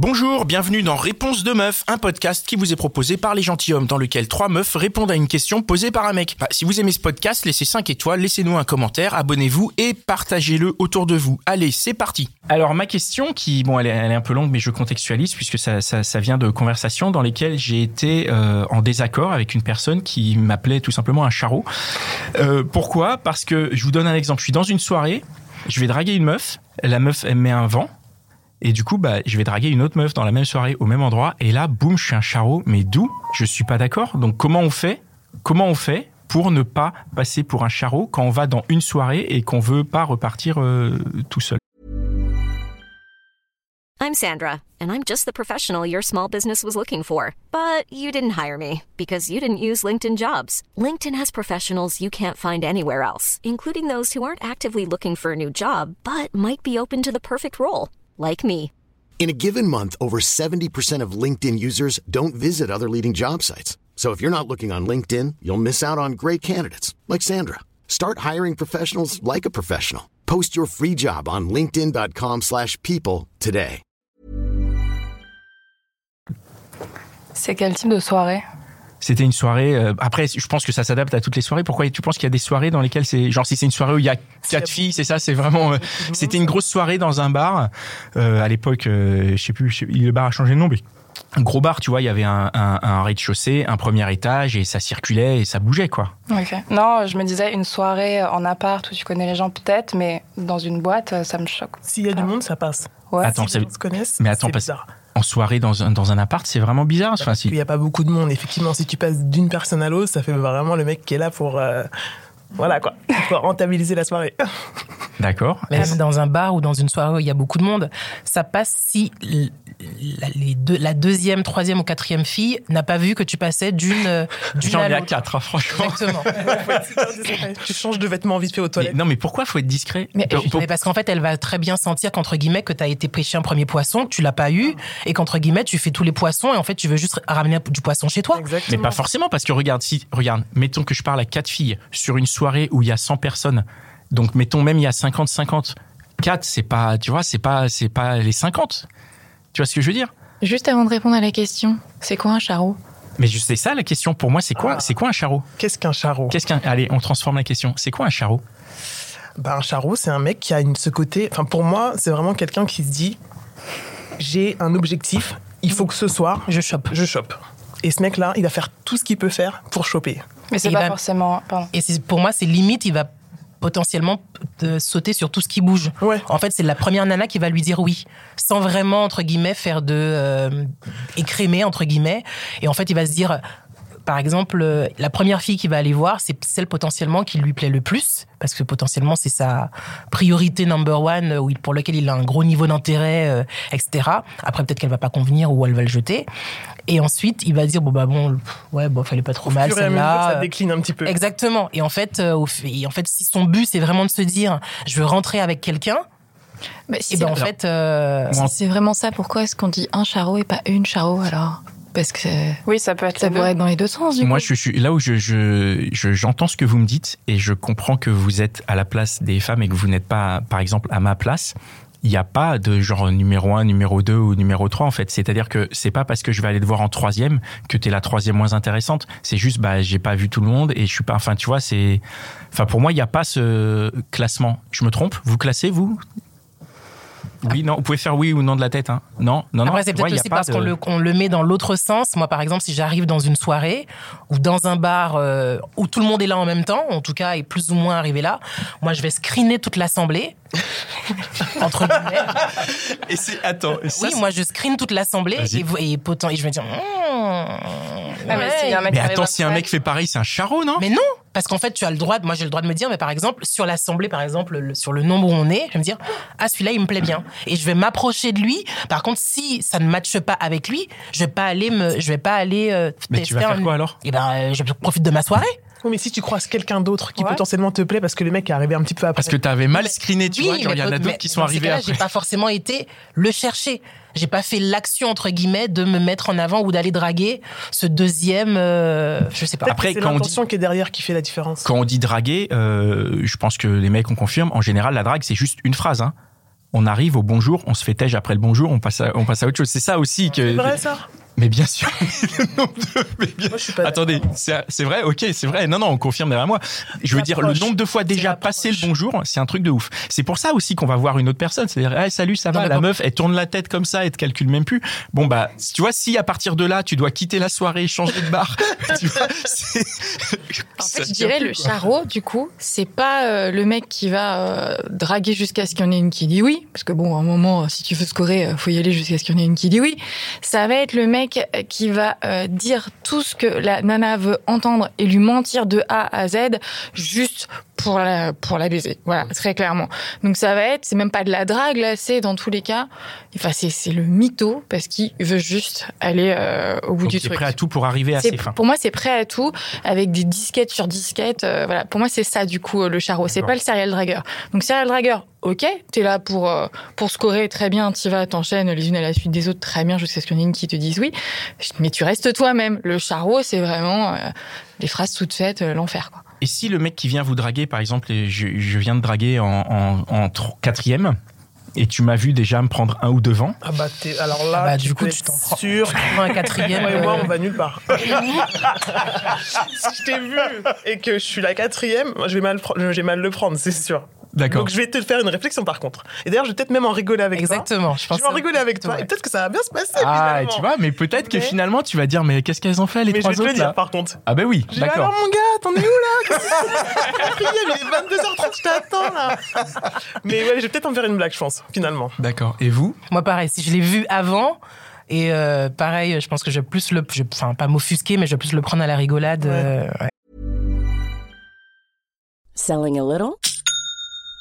Bonjour, bienvenue dans Réponse de meuf, un podcast qui vous est proposé par les gentilshommes dans lequel trois meufs répondent à une question posée par un mec. Bah, si vous aimez ce podcast, laissez 5 étoiles, laissez-nous un commentaire, abonnez-vous et partagez-le autour de vous. Allez, c'est parti. Alors ma question qui, bon, elle est, un peu longue, mais je contextualise puisque ça, ça, ça vient de conversations dans lesquelles j'ai été euh, en désaccord avec une personne qui m'appelait tout simplement un charreau. Euh, pourquoi? Parce que je vous donne un exemple. Je suis dans une soirée, je vais draguer une meuf, la meuf elle met un vent. Et du coup, bah, je vais draguer une autre meuf dans la même soirée, au même endroit. Et là, boum, je suis un charreau. Mais d'où? Je suis pas d'accord. Donc, comment on fait? Comment on fait pour ne pas passer pour un charreau quand on va dans une soirée et qu'on veut pas repartir euh, tout seul? I'm Sandra, and I'm just the professional your small business was looking for. But you didn't hire me because you didn't use LinkedIn jobs. LinkedIn has professionals you can't find anywhere else, including those who aren't actively looking for a new job but might be open to the perfect role, like me. In a given month, over 70% of LinkedIn users don't visit other leading job sites. So if you're not looking on LinkedIn, you'll miss out on great candidates like Sandra. Start hiring professionals like a professional. Post your free job on linkedin.com/people slash people today. C'est quel type de soirée C'était une soirée. euh, après, je pense que ça s'adapte à toutes les soirées. Pourquoi tu penses qu'il y a des soirées dans lesquelles c'est genre si c'est une soirée où il y a quatre filles, c'est ça, c'est vraiment. euh, C'était une grosse soirée dans un bar. Euh, à l'époque, euh, je sais plus, le bar a changé de nom, mais un gros bar, tu vois, il y avait un, un, un rez-de-chaussée, un premier étage et ça circulait et ça bougeait quoi. Ok. Non, je me disais une soirée en appart où tu connais les gens peut-être, mais dans une boîte, ça me choque. S'il y a du monde, ça passe. Ouais. Attends, si gens se connaissent, mais attends, c'est parce- bizarre. En soirée dans un, dans un appart, c'est vraiment bizarre. Enfin, Parce si- qu'il n'y a pas beaucoup de monde. Effectivement, si tu passes d'une personne à l'autre, ça fait vraiment le mec qui est là pour. euh, voilà quoi, pour rentabiliser la soirée. D'accord. Même dans un bar ou dans une soirée où il y a beaucoup de monde, ça passe si la, les deux, la deuxième, troisième ou quatrième fille n'a pas vu que tu passais d'une euh, d'une J'en à ai à l'autre. quatre, hein, franchement. Exactement. Tu changes de vêtements vite fait aux Mais toilettes. non, mais pourquoi faut être discret? Mais, Pour- pour- mais parce qu'en fait, elle va très bien sentir qu'entre guillemets que tu as été pêché un premier poisson, que tu l'as pas eu, et qu'entre guillemets tu fais tous les poissons et en fait tu veux juste ramener du poisson chez toi. Mais Exactement. pas forcément, parce que regarde, si, regarde, mettons que je parle à quatre filles sur une soirée où il y a 100 personnes. Donc, mettons même il y a 50-50. 4, c'est pas, tu vois, c'est pas, c'est pas les 50. Tu vois ce que je veux dire? Juste avant de répondre à la question, c'est quoi un charreau? Mais je sais ça, la question. Pour moi, c'est quoi, Ah. c'est quoi un charreau? Qu'est-ce qu'un charreau? Qu'est-ce qu'un, allez, on transforme la question. C'est quoi un charreau? Bah, un charreau, c'est un mec qui a une, ce côté. Enfin, pour moi, c'est vraiment quelqu'un qui se dit j'ai un objectif, il faut que ce soir, Je chope. je chope. Et ce mec-là, il va faire tout ce qu'il peut faire pour choper. Mais c'est pas va- forcément. Pardon. Et c'est- pour moi, c'est limite, il va potentiellement te sauter sur tout ce qui bouge. Ouais. En fait, c'est la première nana qui va lui dire oui, sans vraiment entre guillemets faire de euh, écrémer entre guillemets. Et en fait, il va se dire, par exemple, euh, la première fille qui va aller voir, c'est celle potentiellement qui lui plaît le plus, parce que potentiellement c'est sa priorité number one, euh, pour lequel il a un gros niveau d'intérêt, euh, etc. Après, peut-être qu'elle va pas convenir ou elle va le jeter. Et ensuite, il va dire bon bah bon, ouais, bon, fallait pas trop mal Au fur et à mesure, celle-là. ça décline un petit peu. Exactement. Et en fait, euh, au fait- et en fait, si son but c'est vraiment de se dire, je veux rentrer avec quelqu'un, Bah, et si ben en fait, euh, si c'est vraiment ça, pourquoi est-ce qu'on dit un charreau et pas une charreau alors? Parce que Oui, ça peut être. ça pourrait être dans les deux sens du Moi, coup. je suis là où je, je, je- j'entends ce que vous me dites et je comprends que vous êtes à la place des femmes et que vous n'êtes pas, par exemple, à ma place. Il n'y a pas de genre numéro 1, numéro 2 ou numéro 3 en fait. C'est-à-dire que c'est pas parce que je vais aller te voir en troisième que t'es la troisième moins intéressante. C'est juste, bah, j'ai pas vu tout le monde et je suis pas, enfin, tu vois, c'est, enfin, pour moi, il n'y a pas ce classement. Je me trompe? Vous classez, vous? Oui, non, vous pouvez faire oui ou non de la tête, hein. Non, non, non. après c'est peut-être aussi parce de- qu'on le, met dans l'autre sens. Moi, par exemple, si j'arrive dans une soirée ou dans un bar euh, où tout le monde est là en même temps, en tout cas est plus ou moins arrivé là, moi je vais screener toute l'assemblée. entre guillemets. Et c'est, attends, ça, oui, moi je screen toute l'assemblée et, vous- et, potent- et je vais dire. hmm, Ah, mais un mec attends, si un mec fait pareil, c'est un charreau, non? Mais non, parce qu'en fait, tu as le droit. De, moi, j'ai le droit de me dire, mais par exemple, sur l'assemblée, par exemple, le- sur le nombre où on est, je vais me dire, ah celui-là, il me plaît bien, et je vais m'approcher de lui. Par contre, si ça ne matche pas avec lui, je vais pas aller me, je vais pas aller. euh, Mais tu vas faire un- quoi alors? Eh ben, euh, je profite de ma soirée. Oui, mais si tu croises quelqu'un d'autre qui Ouais. potentiellement te plaît parce que le mec est arrivé un petit peu après. Parce que t'avais mal screené, tu Oui, vois. Genre, il y en a d'autres qui sont arrivés après. J'ai pas forcément été le chercher. J'ai pas fait l'action entre guillemets de me mettre en avant ou d'aller draguer ce deuxième. euh, je sais pas. Après, que c'est quand on dit- l'intention qui est derrière qui fait la différence. Quand on dit draguer, euh, je pense que les mecs on confirme. En général, la drague, c'est juste une phrase. Hein. on arrive au bonjour, on se fait tège après le bonjour, on passe à, on passe à autre chose. C'est ça aussi que. C'est vrai ça Mais bien sûr. Le nombre de- mais bien- Moi, je suis pas Attendez, c'est vrai, ok, c'est vrai. Non, non, on confirme derrière moi. Je veux dire, le nombre de fois déjà passé le bonjour, c'est un truc de ouf. C'est pour ça aussi qu'on va voir une autre personne. C'est-à-dire, hey, salut, ça va. La meuf, elle tourne la tête comme ça, elle te calcule même plus. Bon, bah, tu vois, si à partir de là, tu dois quitter la soirée, changer de bar, tu vois, c'est. En fait, je dirais plus, le charreau, du coup, c'est pas euh, le mec qui va euh, draguer jusqu'à ce qu'il y en ait une qui dit oui, parce que bon, à un moment, si tu veux scorer, euh, faut y aller jusqu'à ce qu'il y en ait une qui dit oui. Ça va être le mec euh, qui va euh, dire tout ce que la nana veut entendre et lui mentir de A à Z, juste pour la pour la baiser. Voilà, très clairement. Donc ça va être, c'est même pas de la drague là, c'est dans tous les cas, enfin c'est c'est le mytho parce qu'il veut juste aller euh, au bout Donc, du truc. prêt à tout pour arriver à C'est- ses fins. Pour moi, c'est prêt à tout, avec des disquettes sur disquettes. euh, voilà. Pour moi, c'est ça, du coup, euh, le charreau. C'est pas le serial dragger. Donc, serial dragger, ok, t'es là pour, euh, pour scorer, très bien, t'y vas, t'enchaînes les unes à la suite des autres, très bien, jusqu'à ce qu'il y en ait une qui te dise oui. Mais tu restes toi-même. Le charreau, c'est vraiment euh, les phrases toutes faites, euh, l'enfer, quoi. Et si le mec qui vient vous draguer, par exemple, et je, je viens de draguer en, en, en tro- quatrième, et tu m'as vu déjà me prendre un ou deux vents, Ah bah, t'es- alors là, Ah bah, tu du coup, tu t'en prends. sûr. Tu prends un quatrième. Moi et moi, euh, on va nulle part. si je t'ai vu et que je suis la quatrième, moi, je vais mal, j'ai mal le prendre, c'est sûr. D'accord. Donc je vais te faire une réflexion par contre. Et d'ailleurs, je vais peut-être même en rigoler avec toi. Exactement. Je, Je pense vais en que- rigoler avec toi. Ouais. Et peut-être que ça va bien se passer. Ah, finalement. tu vois, mais peut-être que finalement, tu vas dire, mais qu'est-ce qu'elles ont fait, les Mais je trois vais te le dire là par contre. Ah ben oui, Je dis, alors d'accord. mon gars, t'en es où là? Il est 22h30, je t'attends là. Mais ouais, je vais peut-être en faire une blague, je pense, finalement. D'accord. Et vous? Moi, pareil, si je l'ai vu avant, et euh, pareil, je pense que je vais plus le. je- Enfin, pas m'offusquer, mais je vais plus le prendre à la rigolade. Ouais. euh, ouais. Selling a little?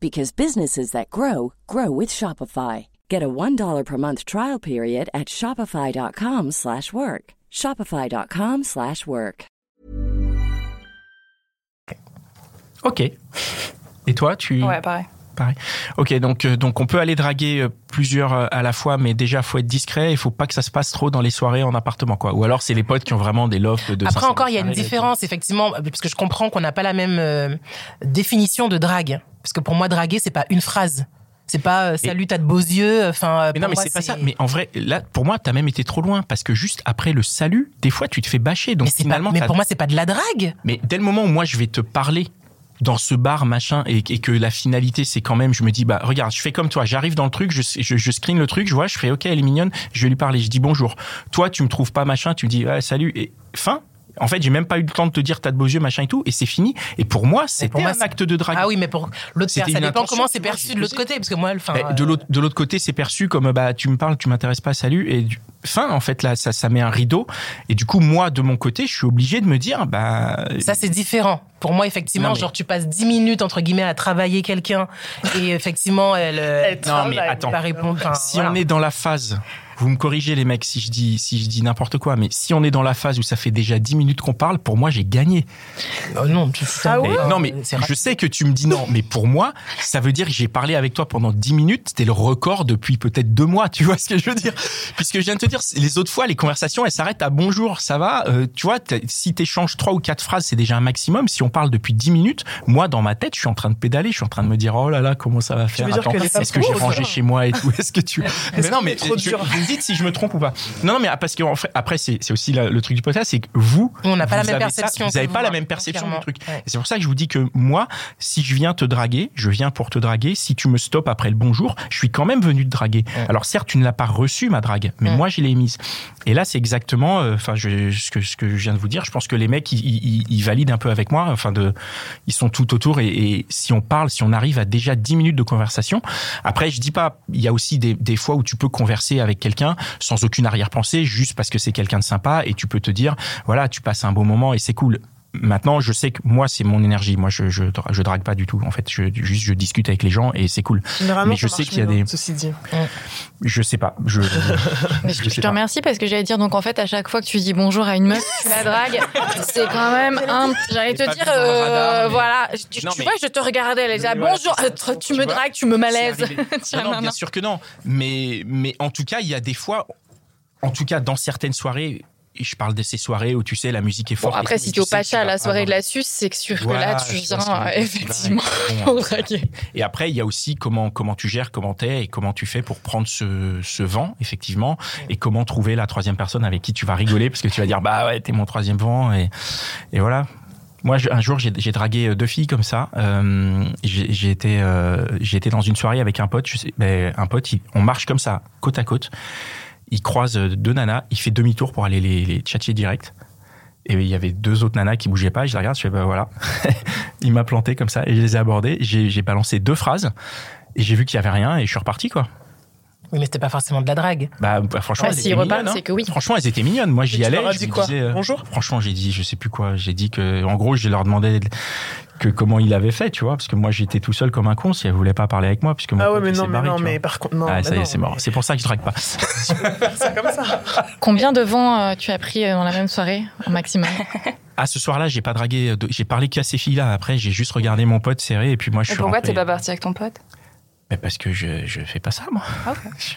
because businesses that grow grow with Shopify. Get a $1 per month trial period at shopify.com/work. slash work. shopify.com/work. slash work. Ok. Et toi, tu Ouais, pareil. Pareil. Ok, donc euh, donc on peut aller draguer euh, plusieurs euh, à la fois, mais déjà faut être discret. Il faut pas que ça se passe trop dans les soirées en appartement, quoi. Ou alors c'est les potes qui ont vraiment des lofts de. Après 500 encore, il y a une différence, effectivement, parce que je comprends qu'on n'a pas la même euh, définition de drague. Parce que pour moi, draguer, c'est pas une phrase. C'est pas euh, salut, t'as de beaux yeux. Enfin, euh, Mais non, mais c'est pas ça. Mais en vrai, là, pour moi, t'as même été trop loin parce que juste après le salut, des fois, tu te fais bâcher. Donc mais c'est pas- finalement, mais pour moi, c'est pas de la drague. Mais dès le moment où moi je vais te parler dans ce bar machin et, et que la finalité c'est quand même je me dis bah regarde je fais comme toi j'arrive dans le truc je, je, je screen le truc je vois je fais ok elle est mignonne je vais lui parler je dis bonjour. Toi tu me trouves pas machin tu me dis ouais, salut et fin. En fait j'ai même pas eu le temps de te dire t'as de beaux yeux machin et tout et c'est fini. Et pour moi c'était un acte de drague. Ah oui, mais pour l'autre, ça dépend intention, comment c'est perçu de l'autre côté. Parce que moi, Mais de euh, l'autre de l'autre côté, c'est perçu comme bah tu me parles, tu m'intéresses pas, salut et fin en fait là ça ça met un rideau et du coup moi de mon côté, je suis obligé de me dire bah Ça, c'est différent. Pour moi, effectivement, Non, mais- genre, tu passes 10 minutes, entre guillemets, à travailler quelqu'un, et effectivement, elle, euh, Elle Non, mais attends. va répondre. enfin, si voilà. on est dans la phase, vous me corrigez les mecs si je dis si je dis n'importe quoi, mais si on est dans la phase où ça fait déjà 10 minutes qu'on parle, pour moi j'ai gagné. Oh non, tu Ah Mais- ouais non mais je sais que tu me dis non, mais pour moi ça veut dire que j'ai parlé avec toi pendant 10 minutes, c'était le record depuis peut-être deux mois, tu vois ce que je veux dire? Puisque je viens de te dire, les autres fois les conversations elles s'arrêtent à bonjour, ça va, Euh, tu vois, si t'échanges trois ou quatre phrases c'est déjà un maximum. Si on parle depuis 10 minutes, moi dans ma tête je suis en train de pédaler, je suis en train de me dire oh là là comment ça va faire Attends, Est-ce que j'ai rangé chez moi et tout Est-ce que tu Mais non mais trop je- dur vous dites si je me trompe ou pas. Non, non, mais parce que en fait, après, c'est aussi la- le truc du podcast, c'est que vous, On n'a pas la même ça, perception vous n'avez pas la même perception du truc. Ouais. C'est pour ça que je vous dis que moi, si je viens te draguer, je viens pour te draguer. Si tu me stoppes après le bonjour, je suis quand même venu te draguer. Alors certes, tu ne l'as pas reçu ma drague, mais moi, l'ai émise. Et là, c'est exactement, euh, enfin, ce que je viens de vous dire. Je pense que les mecs, ils, valident un peu avec moi. Enfin, de, ils sont tout autour. Et, et si on parle, si on arrive à déjà 10 minutes de conversation, après, je dis pas, il y a aussi des, des fois où tu peux converser avec quelqu'un sans aucune arrière-pensée, juste parce que c'est quelqu'un de sympa et tu peux te dire, voilà, tu passes un bon moment et c'est cool. Maintenant, je sais que moi, c'est mon énergie. Moi, je, je, je drague pas du tout. En fait, je, juste, je discute avec les gens et c'est cool. Mais je sais qu'il y a mieux, des- Ceci dit. Je sais pas. Je, Mais je, je je sais te pas. remercie parce que j'allais dire donc en fait à chaque fois que tu dis bonjour à une meuf, tu la dragues, c'est quand même un. J'allais te dire euh, radar, mais- voilà, tu, Non, tu mais- vois, je te regardais, elle disait bonjour, tu Tu me vois, dragues, tu me malaises. non, non, non, bien sûr que non. Mais, mais en tout cas, il y a des fois, en tout cas, dans certaines soirées, je parle de ces soirées où tu sais, la musique est forte. après si tu au sais que Pacha à la soirée de la Suce, c'est sûr que Voilà, là tu viens que euh, effectivement pour draguer. Et après, il y a aussi comment comment tu gères, comment t'es et comment tu fais pour prendre ce, ce vent, effectivement, et comment trouver la troisième personne avec qui tu vas rigoler, parce que tu vas dire bah ouais, t'es mon troisième vent, et, et voilà. Moi, un jour, j'ai dragué deux filles comme ça. Euh, j'ai été, euh, été dans une soirée avec un pote. Je sais, ben, un pote, il- on marche comme ça, côte à côte. Il croise deux nanas, il fait demi-tour pour aller les, les direct. Et il y avait deux autres nanas qui bougeaient pas. Je les regarde, je fais bah voilà. il m'a planté comme ça et je les ai abordés. J'ai j'ai balancé deux phrases et j'ai vu qu'il y avait rien et je suis reparti quoi. Oui, mais c'était pas forcément de la drague. Bah, bah, franchement, Bah, elles s'ils étaient mignonnes, hein. c'est que oui. Franchement, elles étaient mignonnes. Moi, j'y tu allais. leur as je dit quoi disais, euh, Bonjour Franchement, j'ai dit, je sais plus quoi. J'ai dit que, en gros, je leur demandais que comment il avait fait, tu vois, parce que moi, j'étais tout seul comme un con si elle voulait pas parler avec moi, puisque mon Ah ouais, mais non, mais barré, non, mais par contre, non. Ah, ça y est, c'est mort. C'est pour ça que je drague pas. C'est comme ça. Combien de vents euh, tu as pris euh, dans la même soirée au maximum Ah, ce soir-là, j'ai pas dragué, j'ai parlé qu'à ces filles-là. Après, j'ai juste regardé mon pote serré et puis moi, je Et suis pourquoi t'es pas parti avec ton pote? Mais parce que je, je fais pas ça, moi.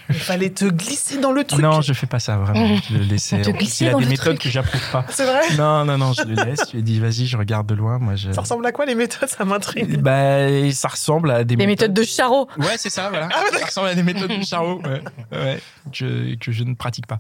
Il fallait te glisser dans le truc. Non, je fais pas ça, vraiment. Je le laisse. Il a dans des méthodes truc. que j'approuve pas. C'est vrai Non, non, non, je le laisse. Je lui ai dit, vas-y, je regarde de loin. Moi, je. Ça ressemble à quoi les méthodes? Ça m'intrigue. Bah, ça ressemble à des Les méthodes de Charo. Ouais, c'est ça, voilà. ça ressemble à des méthodes de Charo, ouais, ouais, que, que je ne pratique pas.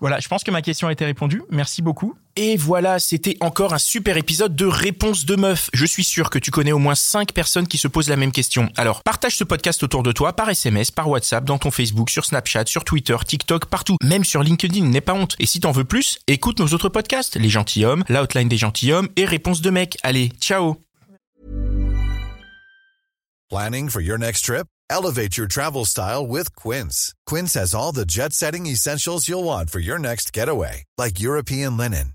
Voilà, je pense que ma question a été répondue. Merci beaucoup. Et voilà, c'était encore un super épisode de Réponse de Meuf. Je suis sûr que tu connais au moins 5 personnes qui se posent la même question. Alors, partage ce podcast autour de toi par SMS, par WhatsApp, dans ton Facebook, sur Snapchat, sur Twitter, TikTok, partout. Même sur LinkedIn, n'aie pas honte. Et si t'en veux plus, écoute nos autres podcasts. Les gentilshommes, l'outline des gentilshommes et Réponse de mec. Allez, ciao Planning for your next trip? Elevate your travel style with Quince. Quince has all the jet setting essentials you'll want for your next getaway, like European linen,